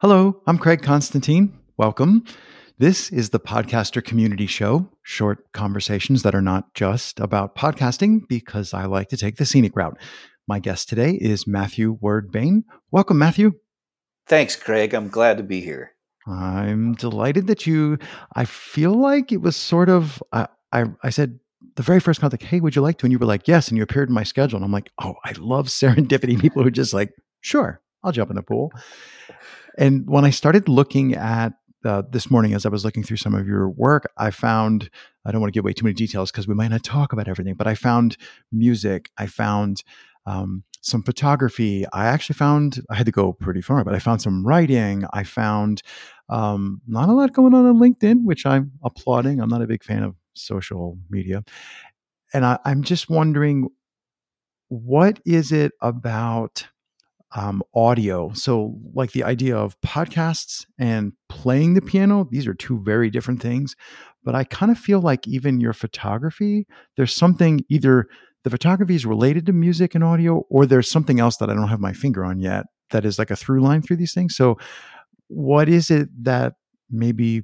Hello, I'm Craig Constantine. Welcome. This is the Podcaster Community Show, short conversations that are not just about podcasting because I like to take the scenic route. My guest today is Matthew Word Bain. Welcome, Matthew. Thanks, Craig. I'm glad to be here. I'm delighted that you, I feel like it was sort of, I, I, I said, the very first contact, hey, would you like to? And you were like, yes. And you appeared in my schedule. And I'm like, oh, I love serendipity. People who are just like, sure, I'll jump in the pool. And when I started looking at uh, this morning, as I was looking through some of your work, I found I don't want to give away too many details because we might not talk about everything, but I found music, I found um, some photography. I actually found I had to go pretty far, but I found some writing. I found um, not a lot going on on LinkedIn, which I'm applauding. I'm not a big fan of social media, and I, I'm just wondering what is it about um, audio. So, like the idea of podcasts and playing the piano, these are two very different things. But I kind of feel like even your photography, there's something either the photography is related to music and audio, or there's something else that I don't have my finger on yet that is like a through line through these things. So, what is it that maybe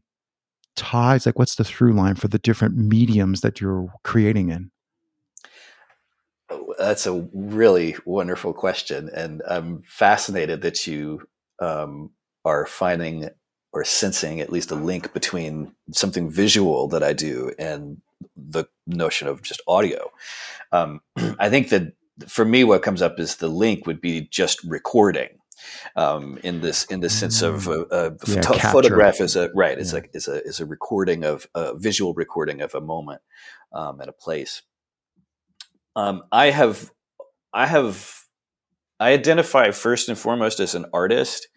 ties, like, what's the through line for the different mediums that you're creating in? That's a really wonderful question, and I'm fascinated that you um, are finding or sensing at least a link between something visual that I do and the notion of just audio. Um, I think that for me, what comes up is the link would be just recording. Um, in this in the sense of a, a yeah, photo- photograph is a right is yeah. a is a is a recording of a visual recording of a moment um, at a place um, I have, I have, I identify first and foremost as an artist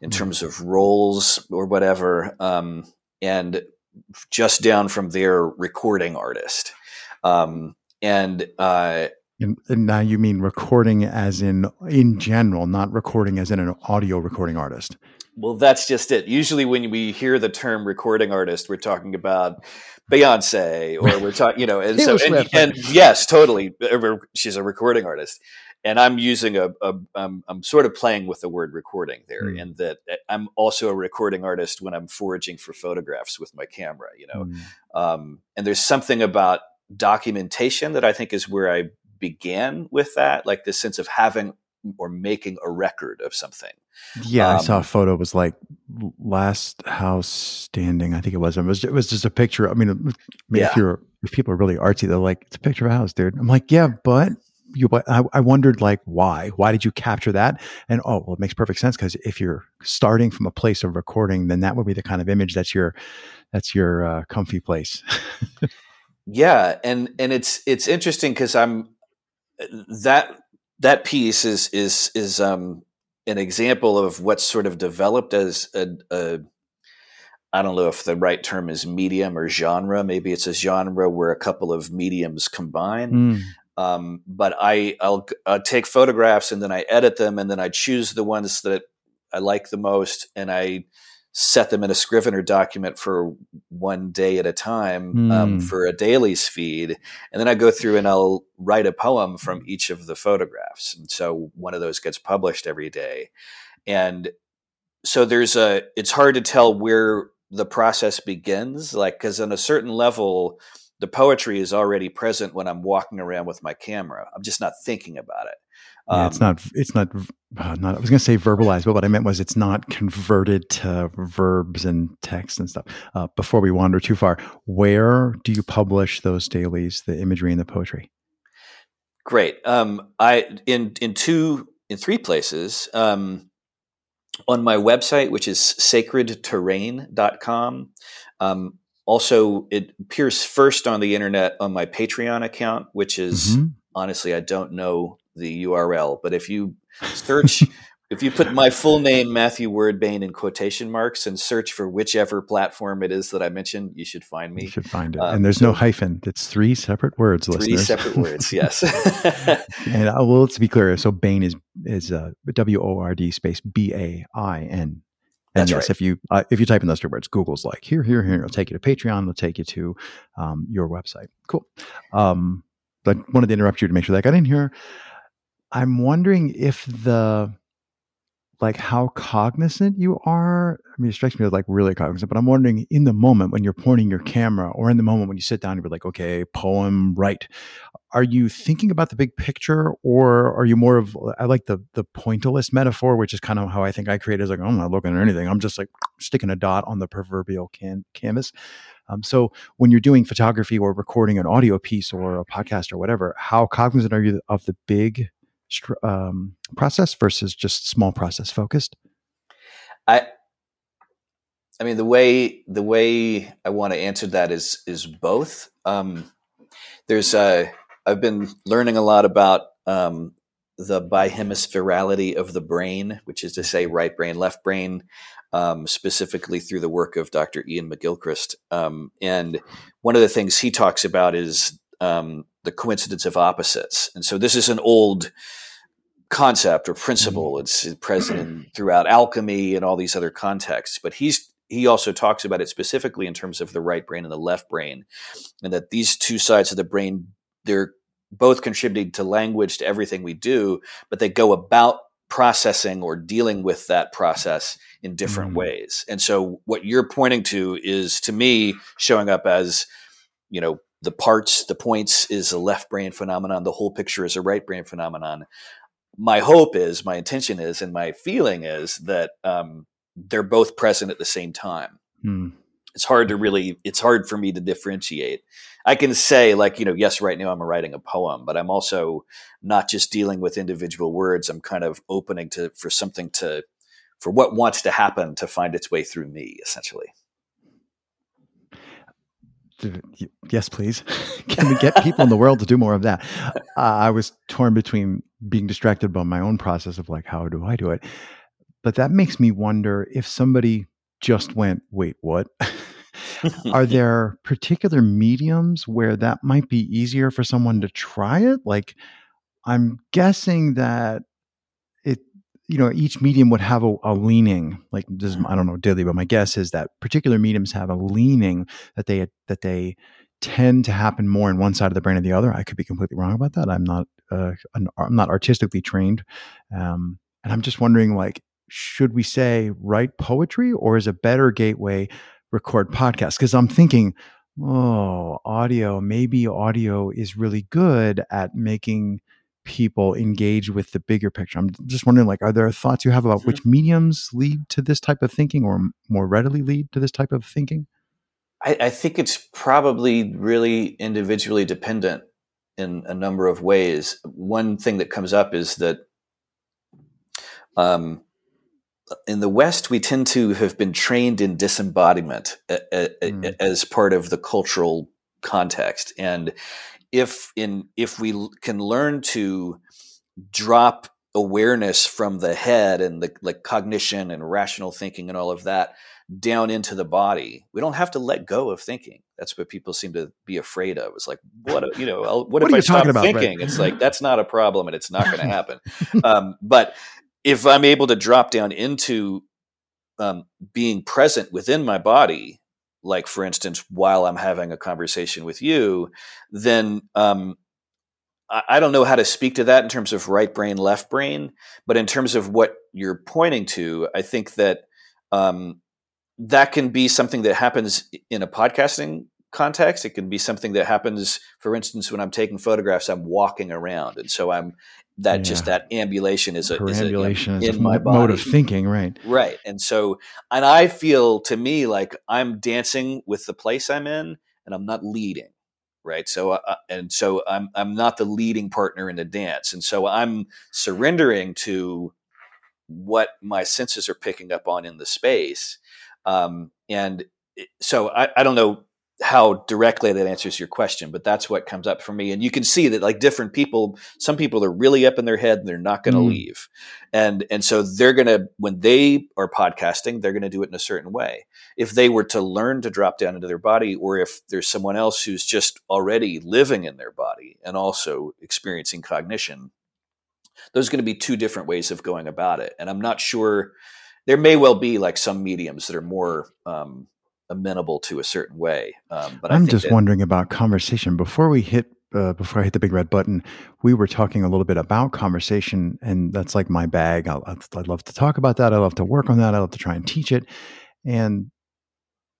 in mm-hmm. terms of roles or whatever, um, and just down from there, recording artist. Um, and, uh, and, and, now you mean recording as in in general, not recording as in an audio recording artist. Well, that's just it. Usually, when we hear the term recording artist, we're talking about Beyonce, or we're talking, you know, and so and, and, yes, totally, she's a recording artist, and I'm using a, a I'm, I'm sort of playing with the word recording there, mm. in that eh, I'm also a recording artist when I'm foraging for photographs with my camera, you know, mm. um, and there's something about documentation that I think is where I began with that, like this sense of having or making a record of something. Yeah, um, I saw a um, photo. It was like last house standing. I think it was. It was. It was just a picture. I mean, I mean yeah. if you're if people are really artsy, they're like, it's a picture of a house, dude. I'm like, yeah, but you. But I, I wondered like why? Why did you capture that? And oh, well, it makes perfect sense because if you're starting from a place of recording, then that would be the kind of image that's your that's your uh, comfy place. yeah, and and it's it's interesting because I'm that that piece is is is um, an example of what's sort of developed as a, a I don't know if the right term is medium or genre. Maybe it's a genre where a couple of mediums combine. Mm. Um, but I, I'll, I'll, take photographs and then I edit them and then I choose the ones that I like the most and I set them in a Scrivener document for one day at a time mm. um, hmm. for a dailies feed. And then I go through and I'll write a poem from each of the photographs. And so one of those gets published every day. And so there's a, it's hard to tell where the process begins. Like, because on a certain level, the poetry is already present when I'm walking around with my camera. I'm just not thinking about it. Yeah, it's um, not. It's not. Uh, not. I was going to say verbalized, but what I meant was it's not converted to verbs and text and stuff. Uh, before we wander too far, where do you publish those dailies, the imagery and the poetry? Great. Um, I in in two in three places. Um, on my website, which is sacredterrain.com. Um, also, it appears first on the internet on my Patreon account, which is mm-hmm. honestly, I don't know the URL, but if you search, if you put my full name, Matthew Word Bain, in quotation marks and search for whichever platform it is that I mentioned, you should find me. You should find it. Um, and there's no hyphen. It's three separate words, three listeners. separate words, yes. and uh, well, let's be clear. So Bain is is uh, W O R D space B A I N. And That's yes, right. if you uh, if you type in those two words, Google's like here, here, here. It'll take you to Patreon. It'll take you to um, your website. Cool. Um, but wanted to interrupt you to make sure that got in here. I'm wondering if the like how cognizant you are. I mean, it strikes me as like really cognizant, but I'm wondering in the moment when you're pointing your camera or in the moment when you sit down and you're like, okay, poem, right. Are you thinking about the big picture or are you more of, I like the, the pointillist metaphor, which is kind of how I think I create is like, I'm not looking at anything. I'm just like sticking a dot on the proverbial can, canvas. Um, so when you're doing photography or recording an audio piece or a podcast or whatever, how cognizant are you of the big um, process versus just small process focused? I, I mean, the way the way I want to answer that is is both. Um, there's uh, I've been learning a lot about um, the bihemispherality of the brain, which is to say, right brain, left brain, um, specifically through the work of Dr. Iain McGilchrist. Um, and one of the things he talks about is um, the coincidence of opposites. And so this is an old concept or principle. Mm-hmm. It's present throughout alchemy and all these other contexts. But he's he also talks about it specifically in terms of the right brain and the left brain, and that these two sides of the brain they're both contributing to language to everything we do, but they go about processing or dealing with that process in different mm-hmm. ways. And so what you're pointing to is to me showing up as, you know, the parts, the points is a left brain phenomenon, the whole picture is a right brain phenomenon. My hope is, my intention is, and my feeling is that um, they're both present at the same time. Mm. It's hard to really, it's hard for me to differentiate. I can say, like, you know, yes, right now I'm writing a poem, but I'm also not just dealing with individual words. I'm kind of opening to for something to for what wants to happen to find its way through me, essentially. Yes, please. Can we get people in the world to do more of that? Uh, I was torn between being distracted by my own process of like, how do I do it? But that makes me wonder if somebody just went, wait, what? Are there particular mediums where that might be easier for someone to try it? Like, I'm guessing that you know each medium would have a, a leaning like this, i don't know daily but my guess is that particular mediums have a leaning that they that they tend to happen more in one side of the brain or the other. I could be completely wrong about that. I'm not uh, i'm not artistically trained um, and i'm just wondering like should we say write poetry or is a better gateway record podcasts? Because i'm thinking oh audio maybe audio is really good at making people engage with the bigger picture. I'm just wondering, like, are there thoughts you have about which mediums lead to this type of thinking, or more readily lead to this type of thinking? I, I think it's probably really individually dependent in a number of ways. One thing that comes up is that um, in the West, we tend to have been trained in disembodiment a, a, mm. a, as part of the cultural context, and if in if we can learn to drop awareness from the head and the like cognition and rational thinking and all of that down into the body we don't have to let go of thinking. That's what people seem to be afraid of. It's like what you know what, what if i stop about, thinking? It's like that's not a problem and it's not going to happen. Um, but if i'm able to drop down into um, being present within my body like for instance, while I'm having a conversation with you, then um, I, don't know how to speak to that in terms of right brain, left brain, but in terms of what you're pointing to, I think that um, that can be something that happens in a podcasting context. It can be something that happens, for instance, when I'm taking photographs, I'm walking around, and so I'm that yeah. just that ambulation is a, is a, in my body. mode of thinking, right? Right, and so and I feel to me like I'm dancing with the place I'm in, and I'm not leading, right? So uh, uh, and so I'm I'm not the leading partner in the dance, and so I'm surrendering to what my senses are picking up on in the space, um, and so I, I don't know how directly that answers your question, but that's what comes up for me. And you can see that like different people, some people are really up in their head and they're not going to mm. leave. And, and so they're going to, when they are podcasting, they're going to do it in a certain way. If they were to learn to drop down into their body, or if there's someone else who's just already living in their body and also experiencing cognition, those are going to be two different ways of going about it. And I'm not sure there may well be like some mediums that are more, um, amenable to a certain way. Um, but I'm just that, wondering about conversation before we hit uh, before I hit the big red button, we were talking a little bit about conversation, and that's like my bag. I, I love to talk about that. I love to work on that. I love to try and teach it. And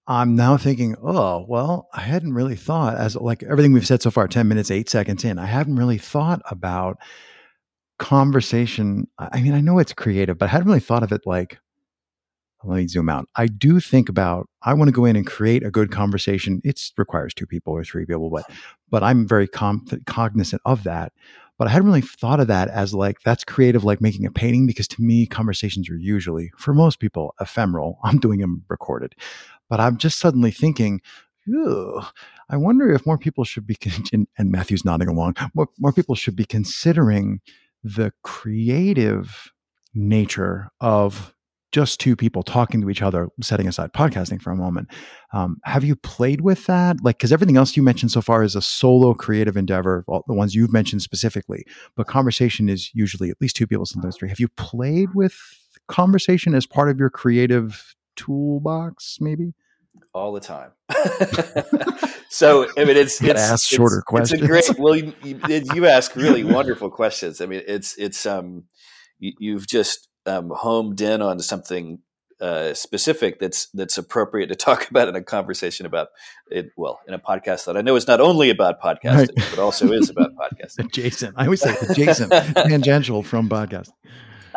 I'm now thinking, oh, well, I hadn't really thought, as like everything we've said so far, 10 minutes, eight seconds in, I hadn't really thought about conversation. I mean, I know it's creative, but I hadn't really thought of it like, let me zoom out. I do think about I want to go in and create a good conversation. It requires two people or three people, but but I'm very com- cognizant of that. But I hadn't really thought of that as like that's creative, like making a painting, because to me, conversations are usually, for most people, ephemeral. I'm doing them recorded. But I'm just suddenly thinking, I wonder if more people should be, and Matthew's nodding along, more, more people should be considering the creative nature of just two people talking to each other, setting aside podcasting for a moment. Um, have you played with that? Like, because everything else you mentioned so far is a solo creative endeavor, all the ones you've mentioned specifically, but conversation is usually at least two people, sometimes three. Have you played with conversation as part of your creative toolbox, maybe? All the time. so I mean, it's it's ask shorter it's, questions. It's a great. Well, you, you, ask really wonderful questions. I mean, it's it's um, you, you've just um, homed in on something uh, specific that's that's appropriate to talk about in a conversation about it. Well, in a podcast that I know is not only about podcasting, right. but also is about podcasting. Jason, I always say adjacent, tangential from podcast.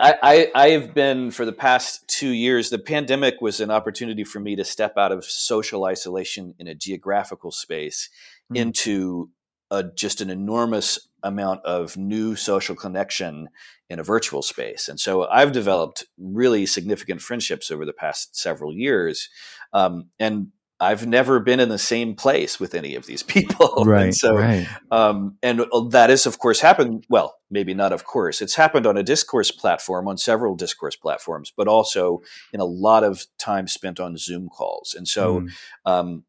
I, I have been for the past two years. The pandemic was an opportunity for me to step out of social isolation in a geographical space mm. into a, just an enormous amount of new social connection in a virtual space. And so I've developed really significant friendships over the past several years. Um, and I've never been in the same place with any of these people. Right. and so, right. Um, and that has, of course, happened. Well, maybe not, of course. It's happened on a discourse platform, on several discourse platforms, but also in a lot of time spent on Zoom calls. And so, mm. um,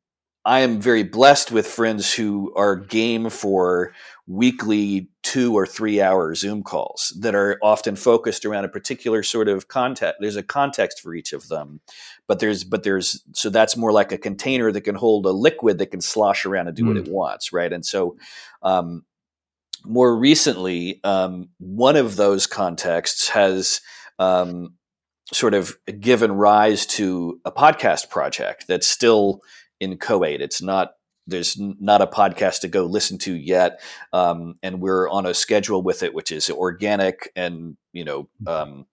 I am very blessed with friends who are game for weekly two or three hour Zoom calls that are often focused around a particular sort of context. There's a context for each of them, but there's but there's so that's more like a container that can hold a liquid that can slosh around and do mm. what it wants, right? And so, um, more recently, um, one of those contexts has um, sort of given rise to a podcast project that's still in co-ed. It's not there's not a podcast to go listen to yet, um, and we're on a schedule with it, which is organic and you know. Um,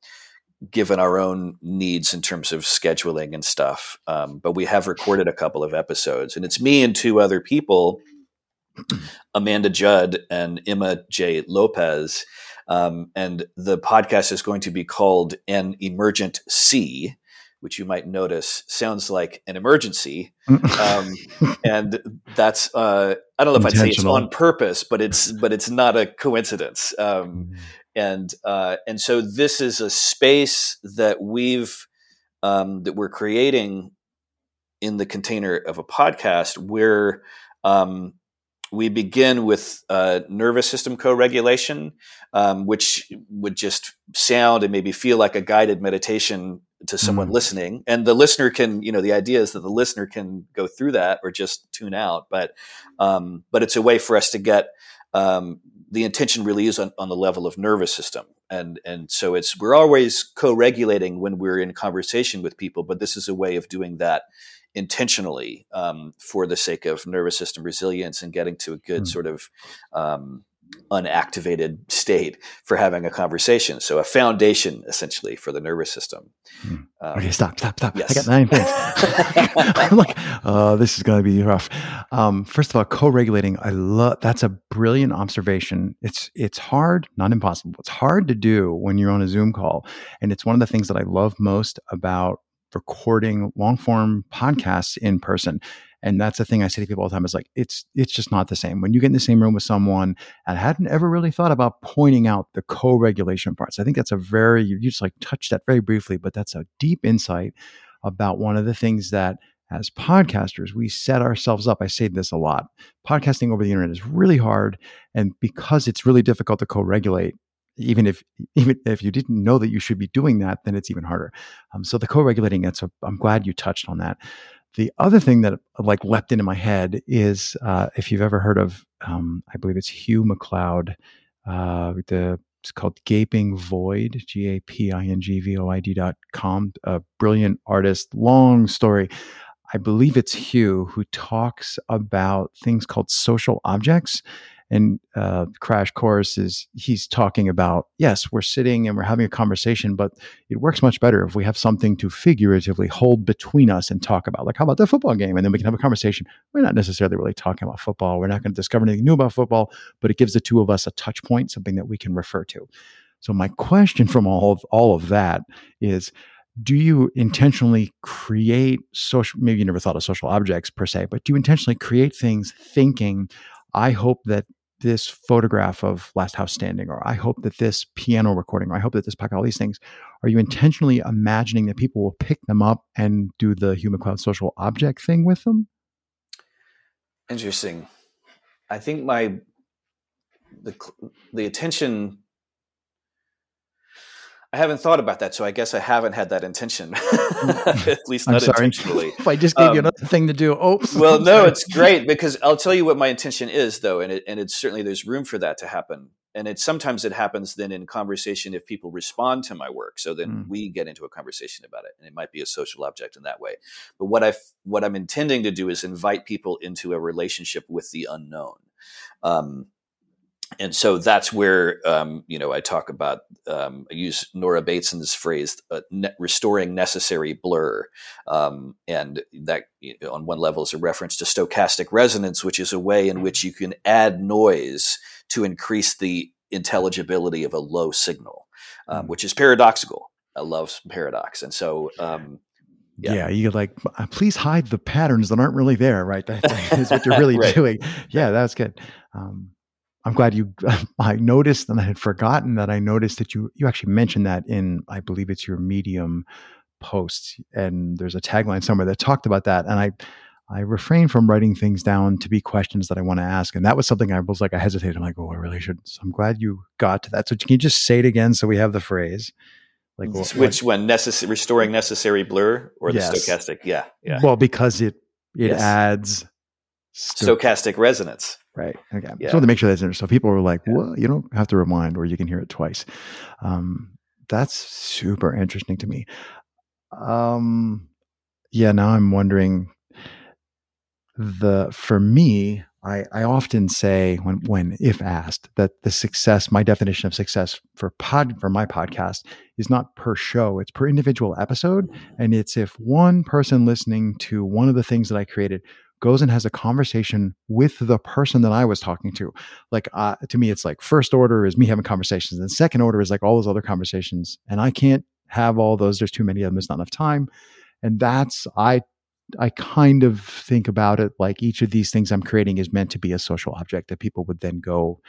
given our own needs in terms of scheduling and stuff. Um, but we have recorded a couple of episodes, and it's me and two other people, Amanda Judd and Emma J. Lopez. Um, and the podcast is going to be called An Emergent Sea which you might notice sounds like an emergency. Um, and that's uh, I don't know if I'd say it's on purpose, but it's but it's not a coincidence. Um, mm-hmm. And uh, and so this is a space that we've um, that we're creating in the container of a podcast where um, we begin with uh, nervous system co-regulation, um, which would just sound and maybe feel like a guided meditation to someone mm. listening and the listener can you know the idea is that the listener can go through that or just tune out but um, but it's a way for us to get um, the intention really is on, on the level of nervous system and and so it's we're always co-regulating when we're in conversation with people but this is a way of doing that intentionally um, for the sake of nervous system resilience and getting to a good mm. sort of um, unactivated state for having a conversation. So a foundation essentially for the nervous system. Hmm. Um, okay, stop, stop, stop. Yes. I got nine things. I'm like, oh, this is going to be rough. Um, first of all, co-regulating. I love that's a brilliant observation. It's it's hard, not impossible. It's hard to do when you're on a Zoom call, and it's one of the things that I love most about recording long form podcasts in person and that's the thing I say to people all the time is like, it's it's just not the same. When you get in the same room with someone, and I hadn't ever really thought about pointing out the co-regulation parts. I think that's a very you just like touched that very briefly, but that's a deep insight about one of the things that as podcasters, we set ourselves up. I say this a lot. Podcasting over the internet is really hard. And because it's really difficult to co-regulate, even if even if you didn't know that you should be doing that, then it's even harder. Um, so the co-regulating, that's a, I'm glad you touched on that. The other thing that like leapt into my head is uh, if you've ever heard of um, I believe it's Hugh MacLeod. Uh, the it's called Gaping Void, G A P I N G V O I D dot com. A brilliant artist, long story. I believe it's Hugh who talks about things called social objects and uh, crash course is he's talking about yes we're sitting and we're having a conversation but it works much better if we have something to figuratively hold between us and talk about. Like how about the football game? And then we can have a conversation. We're not necessarily really talking about football. We're not going to discover anything new about football but it gives the two of us a touch point something that we can refer to. So my question from all of all of that is do you intentionally create social maybe you never thought of social objects per se but do you intentionally create things thinking I hope that this photograph of Last House Standing, or I hope that this piano recording, or I hope that this pack, all these things, are you intentionally imagining that people will pick them up and do the Hugh MacLeod social object thing with them? Interesting. I think my the the attention I haven't thought about that, so I guess I haven't had that intention, at least not intentionally. if I just gave um, you another thing to do, oh, well, no, it's great because I'll tell you what my intention is, though, and it, and it's certainly there's room for that to happen, and it sometimes it happens then in conversation if people respond to my work, so then mm. we get into a conversation about it, and it might be a social object in that way. But what I what I'm intending to do is invite people into a relationship with the unknown. Um, and so that's where um, you know I talk about um, I use Nora Bateson's phrase uh, ne- restoring necessary blur, um, and that you know, on one level is a reference to stochastic resonance, which is a way in which you can add noise to increase the intelligibility of a low signal, um, which is paradoxical. I love paradox, and so um, yeah. yeah. you like, please hide the patterns that aren't really there, right? That is what you're really right. doing. Yeah, that's good. Um, I'm glad you. I noticed, and I had forgotten that I noticed that you you actually mentioned that in I believe it's your Medium posts, and there's a tagline somewhere that talked about that, and I I refrain from writing things down to be questions that I want to ask, and that was something I was like I hesitated. I'm like, oh, I really should. So I'm glad you got to that. So can you just say it again so we have the phrase? Like what, which one? Necessary restoring necessary blur or the yes. stochastic? Yeah, yeah. Well, because it it yes. adds stochastic resonance. Right. Okay. Yeah. Just want to make sure that's interesting. So people were like, yeah. "Well, you don't have to remind, or you can hear it twice." Um, that's super interesting to me. Um, yeah. Now I'm wondering. The for me, I, I often say when when if asked that the success, my definition of success for pod for my podcast is not per show, it's per individual episode, and it's if one person listening to one of the things that I created goes and has a conversation with the person that I was talking to. Like uh, to me, it's like first order is me having conversations, and second order is like all those other conversations, and I can't have all those. There's too many of them. There's not enough time, and that's I. I kind of think about it like each of these things I'm creating is meant to be a social object that people would then go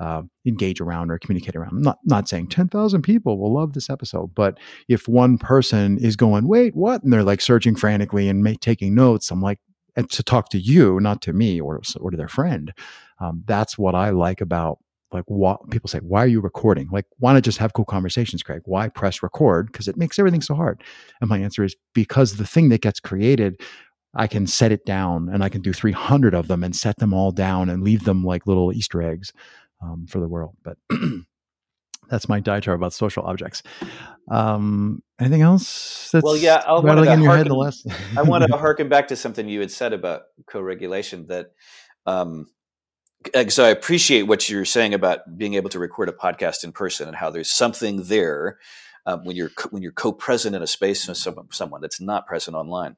uh, engage around or communicate around. I'm not not saying ten thousand people will love this episode, but if one person is going, wait, what, and they're like searching frantically and taking notes, I'm like, and to talk to you, not to me or, or to their friend. Um, that's what I like about like what people say, why are you recording? Like, why not just have cool conversations, Craig? Why press record? Because it makes everything so hard. And my answer is because the thing that gets created, I can set it down and I can do 300 of them and set them all down and leave them like little Easter eggs um, for the world. But that's my diatribe about social objects. Um, anything else? That's well, yeah, I wanted to harken, last... I want to harken back to something you had said about co-regulation. That, um, so I appreciate what you're saying about being able to record a podcast in person and how there's something there um, when you're when you're co-present in a space with someone, someone that's not present online.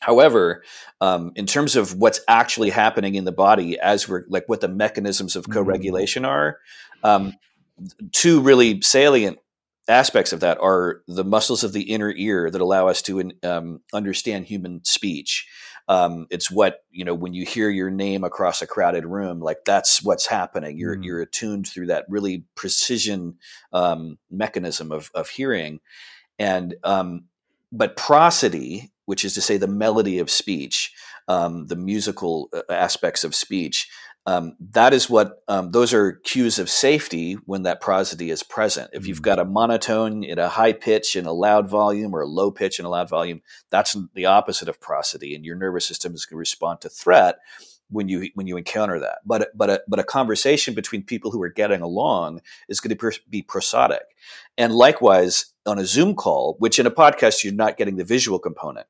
However, um, in terms of what's actually happening in the body as we're like what the mechanisms of mm-hmm. co-regulation are, um, two really salient aspects of that are the muscles of the inner ear that allow us to um, understand human speech. Um, it's what you know when you hear your name across a crowded room, like that's what's happening. You're mm. you're attuned through that really precision um, mechanism of of hearing, and um, but prosody, which is to say the melody of speech, um, the musical uh, aspects of speech, um, that is what um, those are cues of safety when that prosody is present. If you've mm-hmm. got a monotone in a high pitch in a loud volume or a low pitch in a loud volume, that's the opposite of prosody, and your nervous system is going to respond to threat. when you when you encounter that. But but a, but a conversation between people who are getting along is going to be prosodic, and likewise on a Zoom call, which in a podcast you're not getting the visual component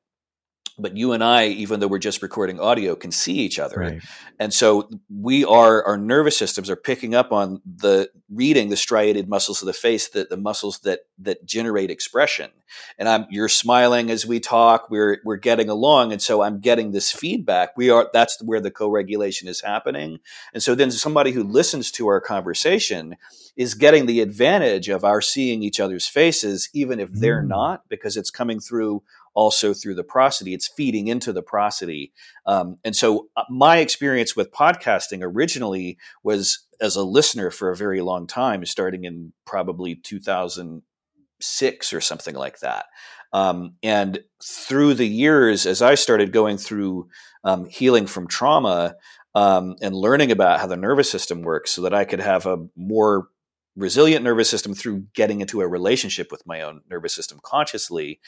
but you and I, even though we're just recording audio, can see each other. Right. And so we are, our nervous systems are picking up on the reading the striated muscles of the face, the, the muscles that, that generate expression. And I'm, you're smiling as we talk, we're, we're getting along. And so I'm getting this feedback. We are, that's where the co-regulation is happening. And so then somebody who listens to our conversation is getting the advantage of our seeing each other's faces, even if they're mm. not, because it's coming through also through the prosody. It's feeding into the prosody. Um, and so uh, my experience with podcasting originally was as a listener for a very long time, starting in probably 2006 or something like that. Um, and through the years, as I started going through um, healing from trauma um, and learning about how the nervous system works so that I could have a more resilient nervous system through getting into a relationship with my own nervous system consciously,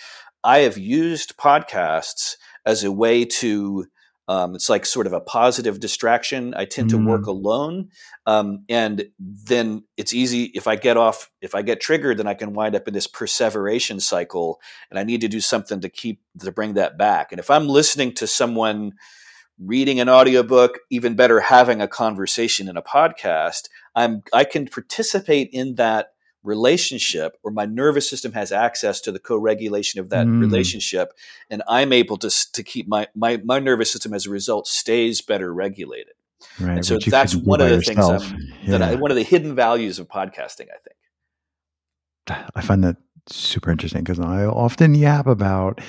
I have used podcasts as a way to. Um, it's like sort of a positive distraction. I tend mm. to work mm. alone, um, and then it's easy if I get off. If I get triggered, then I can wind up in this perseveration cycle, and I need to do something to keep to bring that back. And if I'm listening to someone reading an audiobook, even better, having a conversation in a podcast, I'm I can participate in that relationship or my nervous system has access to the co-regulation of that mm. relationship and i'm able to, to keep my, my, my nervous system as a result stays better regulated right, and so that's one of the yourself. things yeah. that I, one of the hidden values of podcasting i think i find that super interesting because i often yap about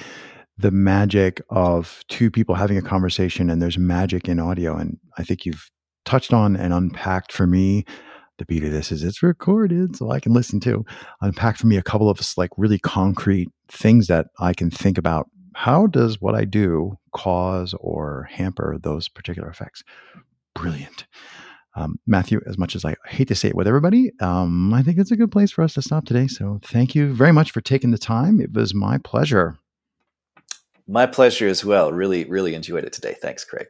the magic of two people having a conversation and there's magic in audio and i think you've touched on and unpacked for me the beauty of this is it's recorded so I can listen to. Unpack for me a couple of like really concrete things that I can think about. How does what I do cause or hamper those particular effects? Brilliant. Um, Matthew, as much as I hate to say it with everybody, um, I think it's a good place for us to stop today. So thank you very much for taking the time. It was my pleasure. My pleasure as well. Really, really enjoyed it today. Thanks, Craig.